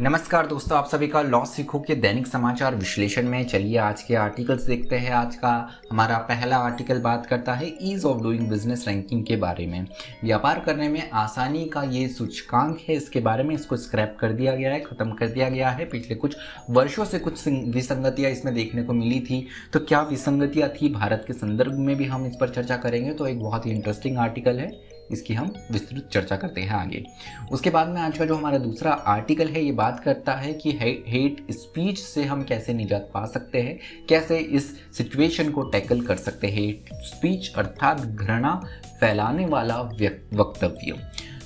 नमस्कार दोस्तों, आप सभी का लॉ सीखो के दैनिक समाचार विश्लेषण में। चलिए आज के आर्टिकल्स देखते हैं। आज का हमारा पहला आर्टिकल बात करता है ease of doing business ranking के बारे में। व्यापार करने में आसानी का ये सूचकांक है, इसके बारे में इसको स्क्रैप कर दिया गया है, ख़त्म कर दिया गया है। पिछले कुछ वर्षों से कुछ विसंगतियाँ इसमें देखने को मिली थी। तो क्या विसंगतियाँ थी? भारत के संदर्भ में भी हम इस पर चर्चा करेंगे तो एक बहुत ही इंटरेस्टिंग आर्टिकल है। इसकी हम विस्तृत चर्चा करते हैं आगे। उसके बाद में आज का जो हमारा दूसरा आर्टिकल है, ये बात करता है कि हेट स्पीच से हम कैसे निजात पा सकते हैं, कैसे इस सिचुएशन को टैकल कर सकते हैं। हेट स्पीच अर्थात घृणा फैलाने वाला वक्तव्य।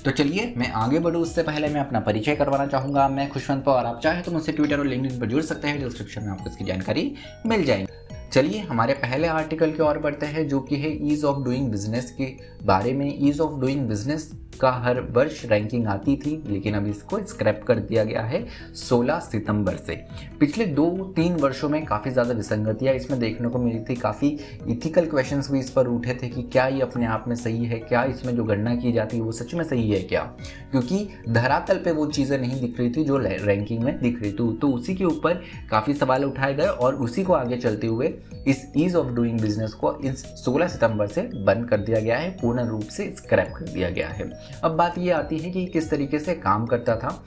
तो चलिए, मैं आगे बढ़ूँ। उससे पहले मैं अपना परिचय करवाना चाहूँगा। मैं खुशवंत पवार। आप चाहे तो मुझसे ट्विटर और लिंक पर जुड़ सकते हैं। डिस्क्रिप्शन में आपको इसकी जानकारी मिल जाएगी। चलिए, हमारे पहले आर्टिकल की ओर बढ़ते हैं, जो कि है ईज ऑफ़ डूइंग बिज़नेस के बारे में। ईज ऑफ़ डूइंग बिज़नेस का हर वर्ष रैंकिंग आती थी, लेकिन अब इसको स्क्रैप कर दिया गया है 16 सितंबर से। पिछले दो तीन वर्षों में काफ़ी ज़्यादा विसंगतियाँ इसमें देखने को मिली थी। काफ़ी इथिकल क्वेश्चन भी इस पर उठे थे कि क्या ये अपने आप में सही है, क्या इसमें जो गणना की जाती है वो सच में सही है क्या? क्योंकि धरातल पर वो चीज़ें नहीं दिख रही थी जो रैंकिंग में दिख रही थी। तो उसी के ऊपर काफ़ी सवाल उठाए गए और उसी को आगे चलते हुए इस ईज ऑफ़ डूइंग बिज़नेस को इस 16 सितंबर से बंद कर दिया गया है, पूर्ण रूप से स्क्रैप कर दिया गया है। अब बात ये आती है कि किस तरीके से काम करता था।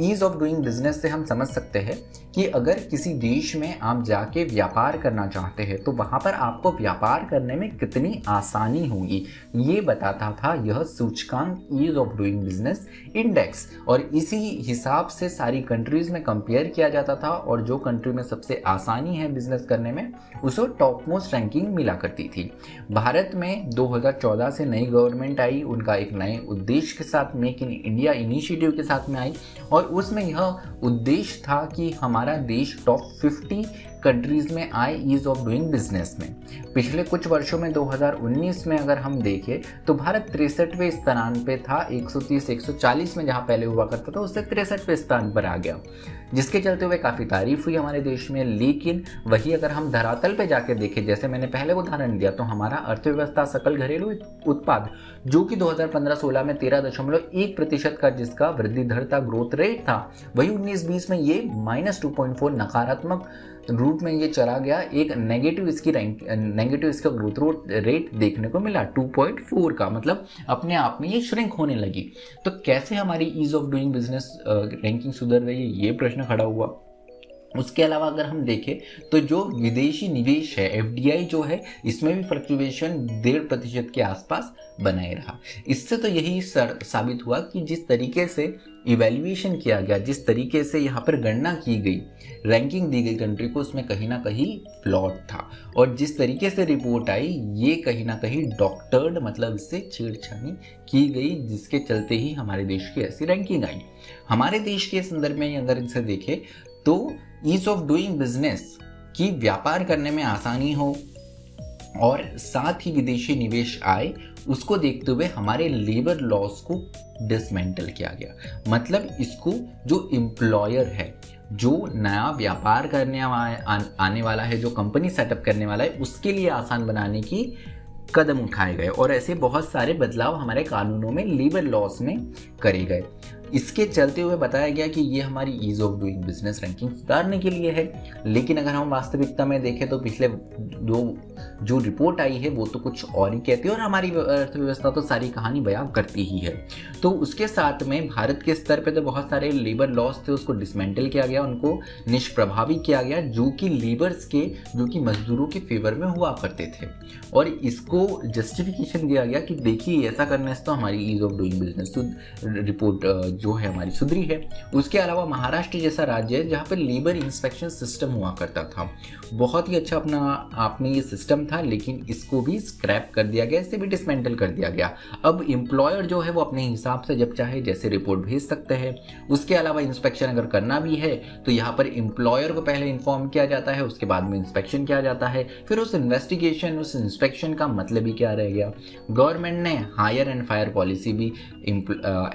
ईज ऑफ़ डूइंग बिज़नेस से हम समझ सकते हैं कि अगर किसी देश में आप जाके व्यापार करना चाहते हैं तो वहाँ पर आपको व्यापार करने में कितनी आसानी होगी? ये बताता था यह सूचकांक ease of doing business index और इसी हिसाब से सारी कंट्रीज़ में कंपेयर किया जाता था और जो कंट्री में सबसे आसानी है बिज़नेस करने में, उसे टॉप मोस्ट रैंकिंग मिला करती थी। भारत में 2014 से नई गवर्नमेंट आई, उनका एक नए उद्देश्य के साथ मेक इन इंडिया इनिशिएटिव के साथ में आई, और उसमें यह उद्देश्य था कि हमारा देश टॉप 50 कंट्रीज़ में आए ईज ऑफ़ डूइंग बिज़नेस में। पिछले कुछ वर्षों में 2019 में अगर हम देखें तो भारत तिरसठवें स्थान पे था 130 140 में जहाँ पहले हुआ करता था, उससे तिरसठवें स्थान पर आ गया। जिसके चलते हुए काफ़ी तारीफ़ हुई हमारे देश में, लेकिन वही अगर हम धरातल पे जाकर देखें, जैसे मैंने पहले उदाहरण दिया तो हमारा अर्थव्यवस्था सकल घरेलू उत्पाद, जो कि 2015-16 में तेरह दशमलव एक प्रतिशत का, जिसका वृद्धि दर था ग्रोथ रेट था, वही 19-20 में ये माइनस टू नकारात्मक रूप में ये चला गया, एक नेगेटिव इसकी रैंक नेगेटिव इसका ग्रोथ रेट देखने को मिला 2.4 का मतलब अपने आप में ये श्रिंक होने लगी। तो कैसे हमारी ease of doing business ranking सुधर रही है? ये प्रश्न खड़ा हुआ। उसके अलावा अगर हम देखें तो जो विदेशी निवेश है एफडीआई जो है, इसमें भी फ्लक्चुएशन डेढ़ प्रतिशत के आसपास बनाए रहा। इससे तो यही सर, साबित हुआ कि जिस तरीके से इवेल्युएशन किया गया, जिस तरीके से यहाँ पर गणना की गई रैंकिंग दी गई कंट्री को, उसमें कहीं ना कहीं फ्लॉट था। और जिस तरीके से रिपोर्ट आई, ये कहीं ना कहीं डॉक्टर्ड मतलब इससे छेड़छानी की गई, जिसके चलते ही हमारे देश की ऐसी रैंकिंग आई। हमारे देश के संदर्भ में अगर इसे देखें तो ईज ऑफ़ डूइंग बिज़नेस की व्यापार करने में आसानी हो और साथ ही विदेशी निवेश आए, उसको देखते हुए हमारे लेबर लॉस को डिसमेंटल किया गया। मतलब इसको जो एम्प्लॉयर है, जो नया व्यापार करने आने वाला है, जो कंपनी सेटअप करने वाला है, उसके लिए आसान बनाने की कदम उठाए गए और ऐसे बहुत सारे बदलाव हमारे कानूनों में लेबर लॉस में करे गए। इसके चलते हुए बताया गया कि ये हमारी ease of doing business ranking सुधारने के लिए है। लेकिन अगर हम वास्तविकता में देखें तो पिछले दो, जो रिपोर्ट आई है, वो तो कुछ और ही कहती है और हमारी अर्थव्यवस्था तो सारी कहानी बयान करती ही है। तो उसके साथ में भारत के स्तर पे तो बहुत सारे लेबर लॉस थे, उसको डिसमेंटल किया गया, उनको निष्प्रभावी किया गया, जो कि लेबर्स के, जो कि मजदूरों के फेवर में हुआ करते थे। और इसको जस्टिफिकेशन दिया गया कि देखिए, ऐसा करने से तो हमारी ease of doing business report जो है हमारी सुधरी है। उसके अलावा महाराष्ट्र जैसा राज्य है जहाँ पर लेबर इंस्पेक्शन सिस्टम हुआ करता था। बहुत ही अच्छा अपना आप में ये सिस्टम था, लेकिन इसको भी स्क्रैप कर दिया गया, इसे भी डिसमेंटल कर दिया गया। अब एम्प्लॉयर जो है वो अपने हिसाब से जब चाहे जैसे रिपोर्ट भेज सकते हैं। उसके अलावा इंस्पेक्शन अगर करना भी है तो यहाँ पर एम्प्लॉयर को पहले इन्फॉर्म किया जाता है, उसके बाद में इंस्पेक्शन किया जाता है। फिर उस इन्वेस्टिगेशन उस इंस्पेक्शन का मतलब ही क्या रह गया? गवर्नमेंट ने हायर एंड फायर पॉलिसी भी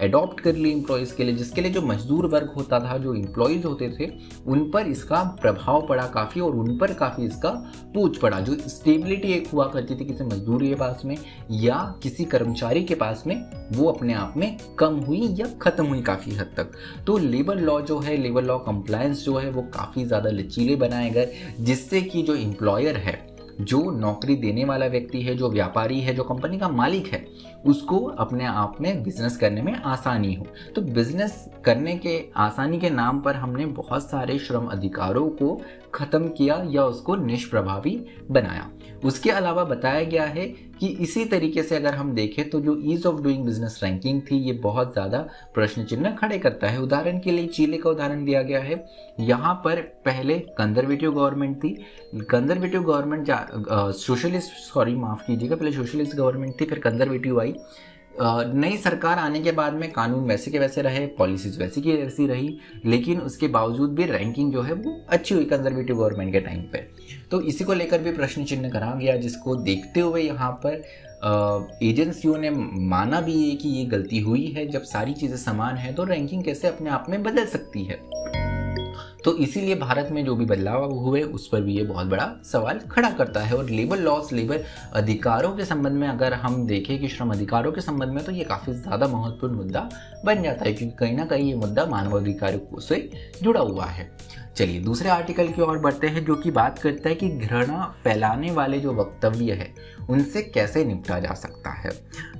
अडॉप्ट कर ली एम्प्लॉयज़ के लिए, जिसके लिए जो मजदूर वर्ग होता था, जो एम्प्लॉयज़ होते थे, उन पर इसका प्रभाव पड़ा काफ़ी और उन पर काफ़ी इसका पूछ पड़ा। जो स्टेबिलिटी एक हुआ करती थी किसी मजदूर के पास में या किसी कर्मचारी के पास में, वो अपने आप में कम हुई या ख़त्म हुई काफ़ी हद तक। तो लेबर लॉ जो है लेबर लॉ कंप्लायंस जो है, वो काफ़ी ज़्यादा लचीले बनाए गए, जिससे कि जो एम्प्लॉयर है, जो नौकरी देने वाला व्यक्ति है, जो व्यापारी है, जो कंपनी का मालिक है उसको अपने आप में बिज़नेस करने में आसानी हो। तो बिज़नेस करने के, आसानी के नाम पर हमने बहुत सारे श्रम अधिकारों को ख़त्म किया या उसको निष्प्रभावी बनाया। उसके अलावा बताया गया है कि इसी तरीके से अगर हम देखें तो जो ease of doing business ranking थी, ये बहुत ज़्यादा प्रश्न चिन्ह खड़े करता है। उदाहरण के लिए चीले का उदाहरण दिया गया है। यहाँ पर पहले कंजर्वेटिव गवर्नमेंट थी। कंजर्वेटिव गवर्नमेंट सोशलिस्ट सॉरी माफ़ कीजिएगा, पहले सोशलिस्ट गवर्नमेंट थी, फिर कंजर्वेटिव आई। नई सरकार आने के बाद में कानून वैसे के वैसे रहे पॉलिसीज़ वैसी की वैसी रही, लेकिन उसके बावजूद भी रैंकिंग जो है वो अच्छी हुई कंजर्वेटिव गवर्नमेंट के टाइम पे। तो इसी को लेकर भी प्रश्न चिन्ह करा गया, जिसको देखते हुए यहाँ पर एजेंसियों ने माना भी है कि ये गलती हुई है, जब सारी चीज़ें समान है तो रैंकिंग कैसे अपने आप में बदल सकती है? तो इसीलिए भारत में जो भी बदलाव हुए, उस पर भी ये बहुत बड़ा सवाल खड़ा करता है। और लेबर लॉस लेबर अधिकारों के संबंध में अगर हम देखें कि श्रम अधिकारों के संबंध में तो ये काफ़ी ज़्यादा महत्वपूर्ण मुद्दा बन जाता है, क्योंकि कहीं ना कहीं ये मुद्दा मानवाधिकारों से जुड़ा हुआ है। चलिए, दूसरे आर्टिकल की ओर बढ़ते हैं, जो कि बात करता है कि घृणा फैलाने वाले जो वक्तव्य है, उनसे कैसे निपटा जा सकता है?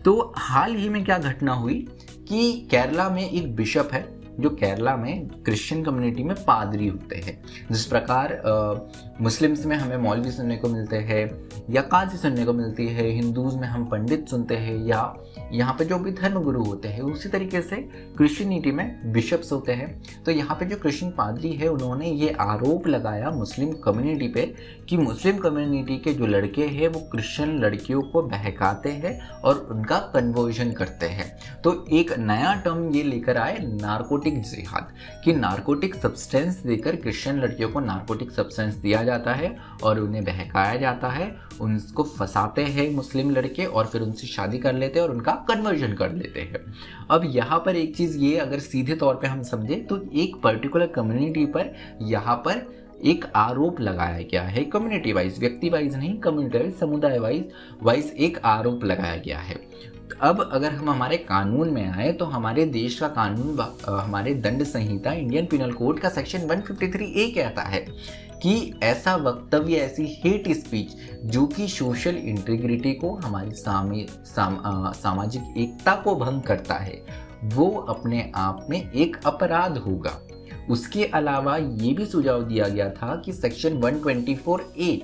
तो हाल ही में क्या घटना हुई कि केरला में एक बिशप है जो केरला में क्रिश्चियन कम्युनिटी में पादरी होते हैं। जिस प्रकार मुस्लिम्स में हमें मौलवी सुनने को मिलते हैं या काजी सुनने को मिलती है हिंदूज में हम पंडित सुनते हैं या यहाँ पे जो भी धर्म गुरु होते हैं, उसी तरीके से क्रिश्चियनिटी में बिशप्स होते हैं। तो यहाँ पे जो क्रिश्चियन पादरी है, उन्होंने ये आरोप लगाया मुस्लिम कम्युनिटी पे कि मुस्लिम कम्युनिटी के जो लड़के हैं, वो क्रिश्चियन लड़कियों को बहकाते हैं और उनका कन्वर्जन करते हैं। तो एक नया टर्म ये लेकर आए नार्कोटिक जिहाद कि नार्कोटिक सब्सटेंस देकर क्रिश्चियन लड़कियों को नार्कोटिक सब्सटेंस दिया जाता है और उन्हें बहकाया जाता है उनको फंसाते हैं मुस्लिम लड़के और फिर उनसे शादी कर लेते हैं और उनका कन्वर्जन कर लेते हैं। अब यहाँ पर एक चीज़ ये अगर सीधे तौर पे हम समझें तो एक पर्टिकुलर कम्युनिटी पर यहाँ पर एक आरोप लगाया गया है। कम्युनिटी वाइज व्यक्ति वाइज नहीं कम्युनिटी वाइज समुदाय वाइज वाइज एक आरोप लगाया गया है। अब अगर हम हमारे कानून में आए तो हमारे देश का कानून हमारे दंड संहिता इंडियन पिनल कोड का सेक्शन 153 ए कहता है। कि ऐसा वक्तव्य ऐसी हेट स्पीच जो कि सोशल इंटीग्रिटी को हमारी सामी साम, सामाजिक एकता को भंग करता है वो अपने आप में एक अपराध होगा। उसके अलावा ये भी सुझाव दिया गया था कि सेक्शन 124 ए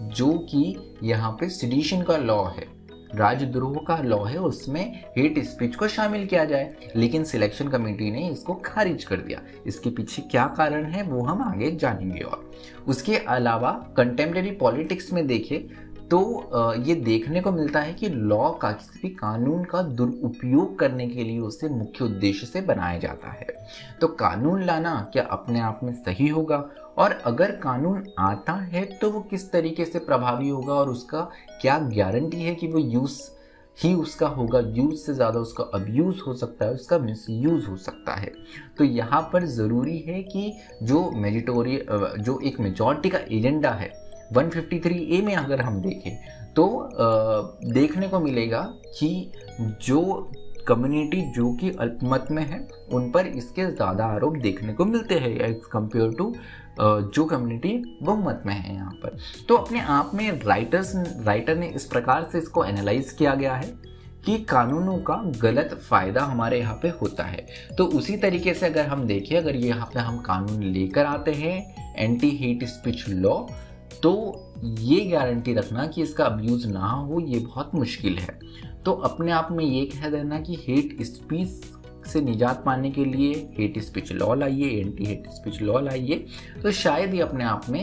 जो कि यहाँ पे सिडिशन का लॉ है राजद्रोह का लॉ है उसमें हेट स्पीच को शामिल किया जाए। लेकिन सिलेक्शन कमेटी ने इसको खारिज कर दिया। इसके पीछे क्या कारण है, वो हम आगे जानेंगे और। उसके अलावा कंटेम्प्रेरी पॉलिटिक्स में देखें तो ये देखने को मिलता है कि लॉ का किसी भी कानून का दुरुपयोग करने के लिए उसे मुख्य उद्देश्य से बनाया जाता है। तो कानून लाना क्या अपने आप में सही होगा? और अगर कानून आता है तो वो किस तरीके से प्रभावी होगा और उसका क्या गारंटी है कि वो यूज़ ही उसका होगा? यूज़ से ज़्यादा उसका अब्यूज़ हो सकता है, उसका मिसयूज़ हो सकता है। तो यहाँ पर ज़रूरी है कि जो मेजिटोरी जो एक मेजॉरिटी का एजेंडा है 153 ए में अगर हम देखें तो देखने को मिलेगा कि जो कम्युनिटी जो कि अल्पमत में है, उन पर इसके ज़्यादा आरोप देखने को मिलते हैं एज कंपेयर टू जो कम्युनिटी बहुमत में है यहाँ पर। तो अपने आप में राइटर्स राइटर ने इस प्रकार से इसको एनालाइज किया गया है कि कानूनों का गलत फ़ायदा हमारे यहाँ पे होता है। तो उसी तरीके से अगर हम देखें अगर यहाँ पे हम कानून लेकर आते हैं एंटी हेट स्पीच लॉ तो ये गारंटी रखना कि इसका अब्यूज़ ना हो, ये बहुत मुश्किल है। तो अपने आप में ये कह देना कि हेट स्पीच से निजात पाने के लिए हेट स्पीच लॉ लाइए एंटी हेट स्पीच लॉ लाइए तो शायद ये अपने आप में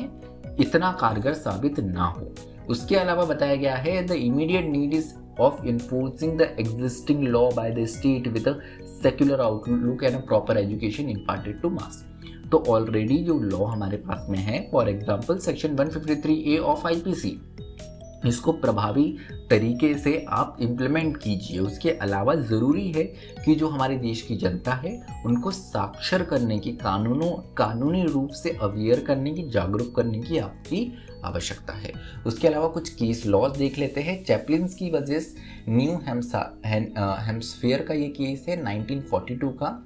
इतना कारगर साबित ना हो। उसके अलावा बताया गया है the immediate need is of enforcing the existing law by the state with a secular outlook and a proper education imparted to mass तो ऑलरेडी जो लॉ हमारे पास में है for example section 153 A of IPC इसको प्रभावी तरीके से आप इम्प्लीमेंट कीजिए। उसके अलावा ज़रूरी है कि जो हमारे देश की जनता है, उनको साक्षर करने की कानूनों, कानूनी रूप से अवेयर करने की, जागरूक करने की आपकी आवश्यकता है। उसके अलावा कुछ केस लॉज देख लेते हैं। चैपलिन्स की वजह न्यू हेम्सफेयर का ये केस है 1942 का।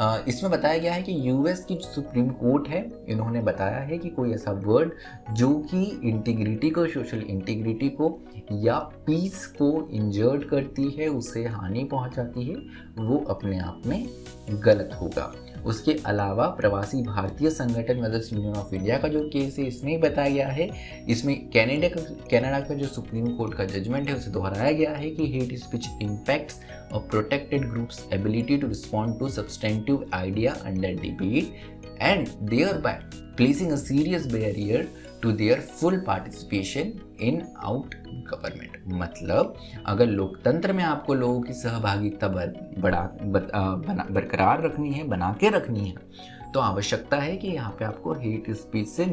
इसमें बताया गया है कि यूएस की सुप्रीम कोर्ट है, इन्होंने बताया है कि कोई ऐसा वर्ड जो कि इंटीग्रिटी को, सोशल इंटीग्रिटी को या पीस को इंजर्ड करती है, उसे हानि पहुंचाती है, वो अपने आप में गलत होगा। उसके अलावा प्रवासी भारतीय संगठन मदर्स यूनियन ऑफ़ इंडिया का जो केस है, इसमें बताया गया है। इसमें कैनेडा का कैनेडा का जो सुप्रीम कोर्ट का जजमेंट है, उसे दोहराया गया है कि हेट स्पीच इम्पैक्ट्स और protected groups ability to respond to substantive idea under debate and thereby placing a serious barrier to their full participation in out government मतलब अगर लोकतंत्र में आपको लोगों की सहभागिता बढ़ा बरकरार रखनी है, बना के रखनी है तो आवश्यकता है कि यहाँ पे आपको हेट स्पीच से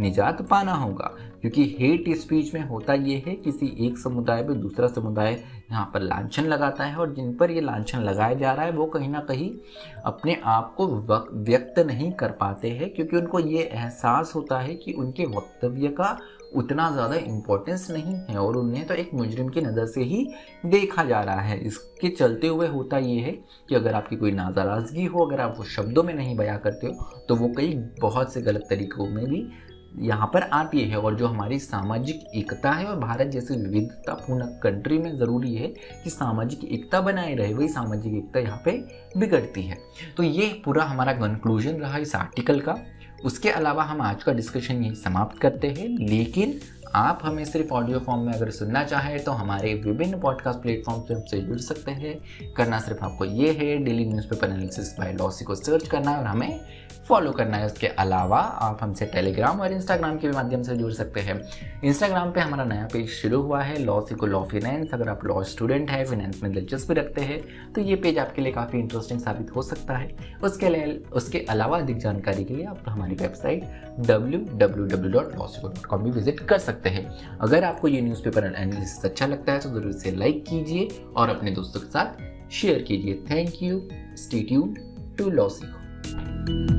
निजात पाना होगा, क्योंकि हेट स्पीच में होता ये है, किसी एक समुदाय पर दूसरा समुदाय यहाँ पर लाछन लगाता है और जिन पर ये लाछन लगाया जा रहा है, वो कहीं ना कहीं अपने आप को व्यक्त नहीं कर पाते हैं, क्योंकि उनको ये एहसास होता है कि उनके वक्तव्य का उतना ज़्यादा इम्पोर्टेंस नहीं है और उन्हें तो एक मुजरिम की नज़र से ही देखा जा रहा है। इसके चलते हुए होता ये है कि अगर आपकी कोई नाजाराजगी हो, अगर आप वो शब्दों में नहीं बया करते हो तो वो कई बहुत से गलत तरीक़ों में भी यहाँ पर आती है और जो हमारी सामाजिक एकता है और भारत जैसे विविधतापूर्ण कंट्री में ज़रूरी है कि सामाजिक एकता बनाए रहे, वही सामाजिक एकता यहाँ पे बिगड़ती है। तो ये पूरा हमारा कंक्लूजन रहा इस आर्टिकल का। उसके अलावा हम आज का डिस्कशन यही समाप्त करते हैं। लेकिन आप हमें सिर्फ़ ऑडियो फॉर्म में अगर सुनना चाहें तो हमारे विभिन्न पॉडकास्ट प्लेटफॉर्म से हमसे जुड़ सकते हैं। करना सिर्फ़ आपको ये है डेली न्यूज़पेपर एनालिसिस बाय लॉसी को सर्च करना है और हमें फॉलो करना है। उसके अलावा आप हमसे टेलीग्राम और इंस्टाग्राम के भी माध्यम से जुड़ सकते हैं। इंस्टाग्राम पे हमारा नया पेज शुरू हुआ है लॉ सिको लॉ फिनेंस अगर आप लॉ स्टूडेंट हैं फिनेंस में दिलचस्पी रखते हैं तो ये पेज आपके लिए काफ़ी इंटरेस्टिंग साबित हो सकता है। उसके लिए, उसके अलावा अधिक जानकारी के लिए आप हमारी वेबसाइट डब्ल्यू भी विज़िट कर सकते हैं। अगर आपको ये न्यूज़पेपर एनालिसिस अच्छा लगता है तो ज़रूर इसे लाइक कीजिए और अपने दोस्तों के साथ शेयर कीजिए। Thank you stay tune to लॉसिको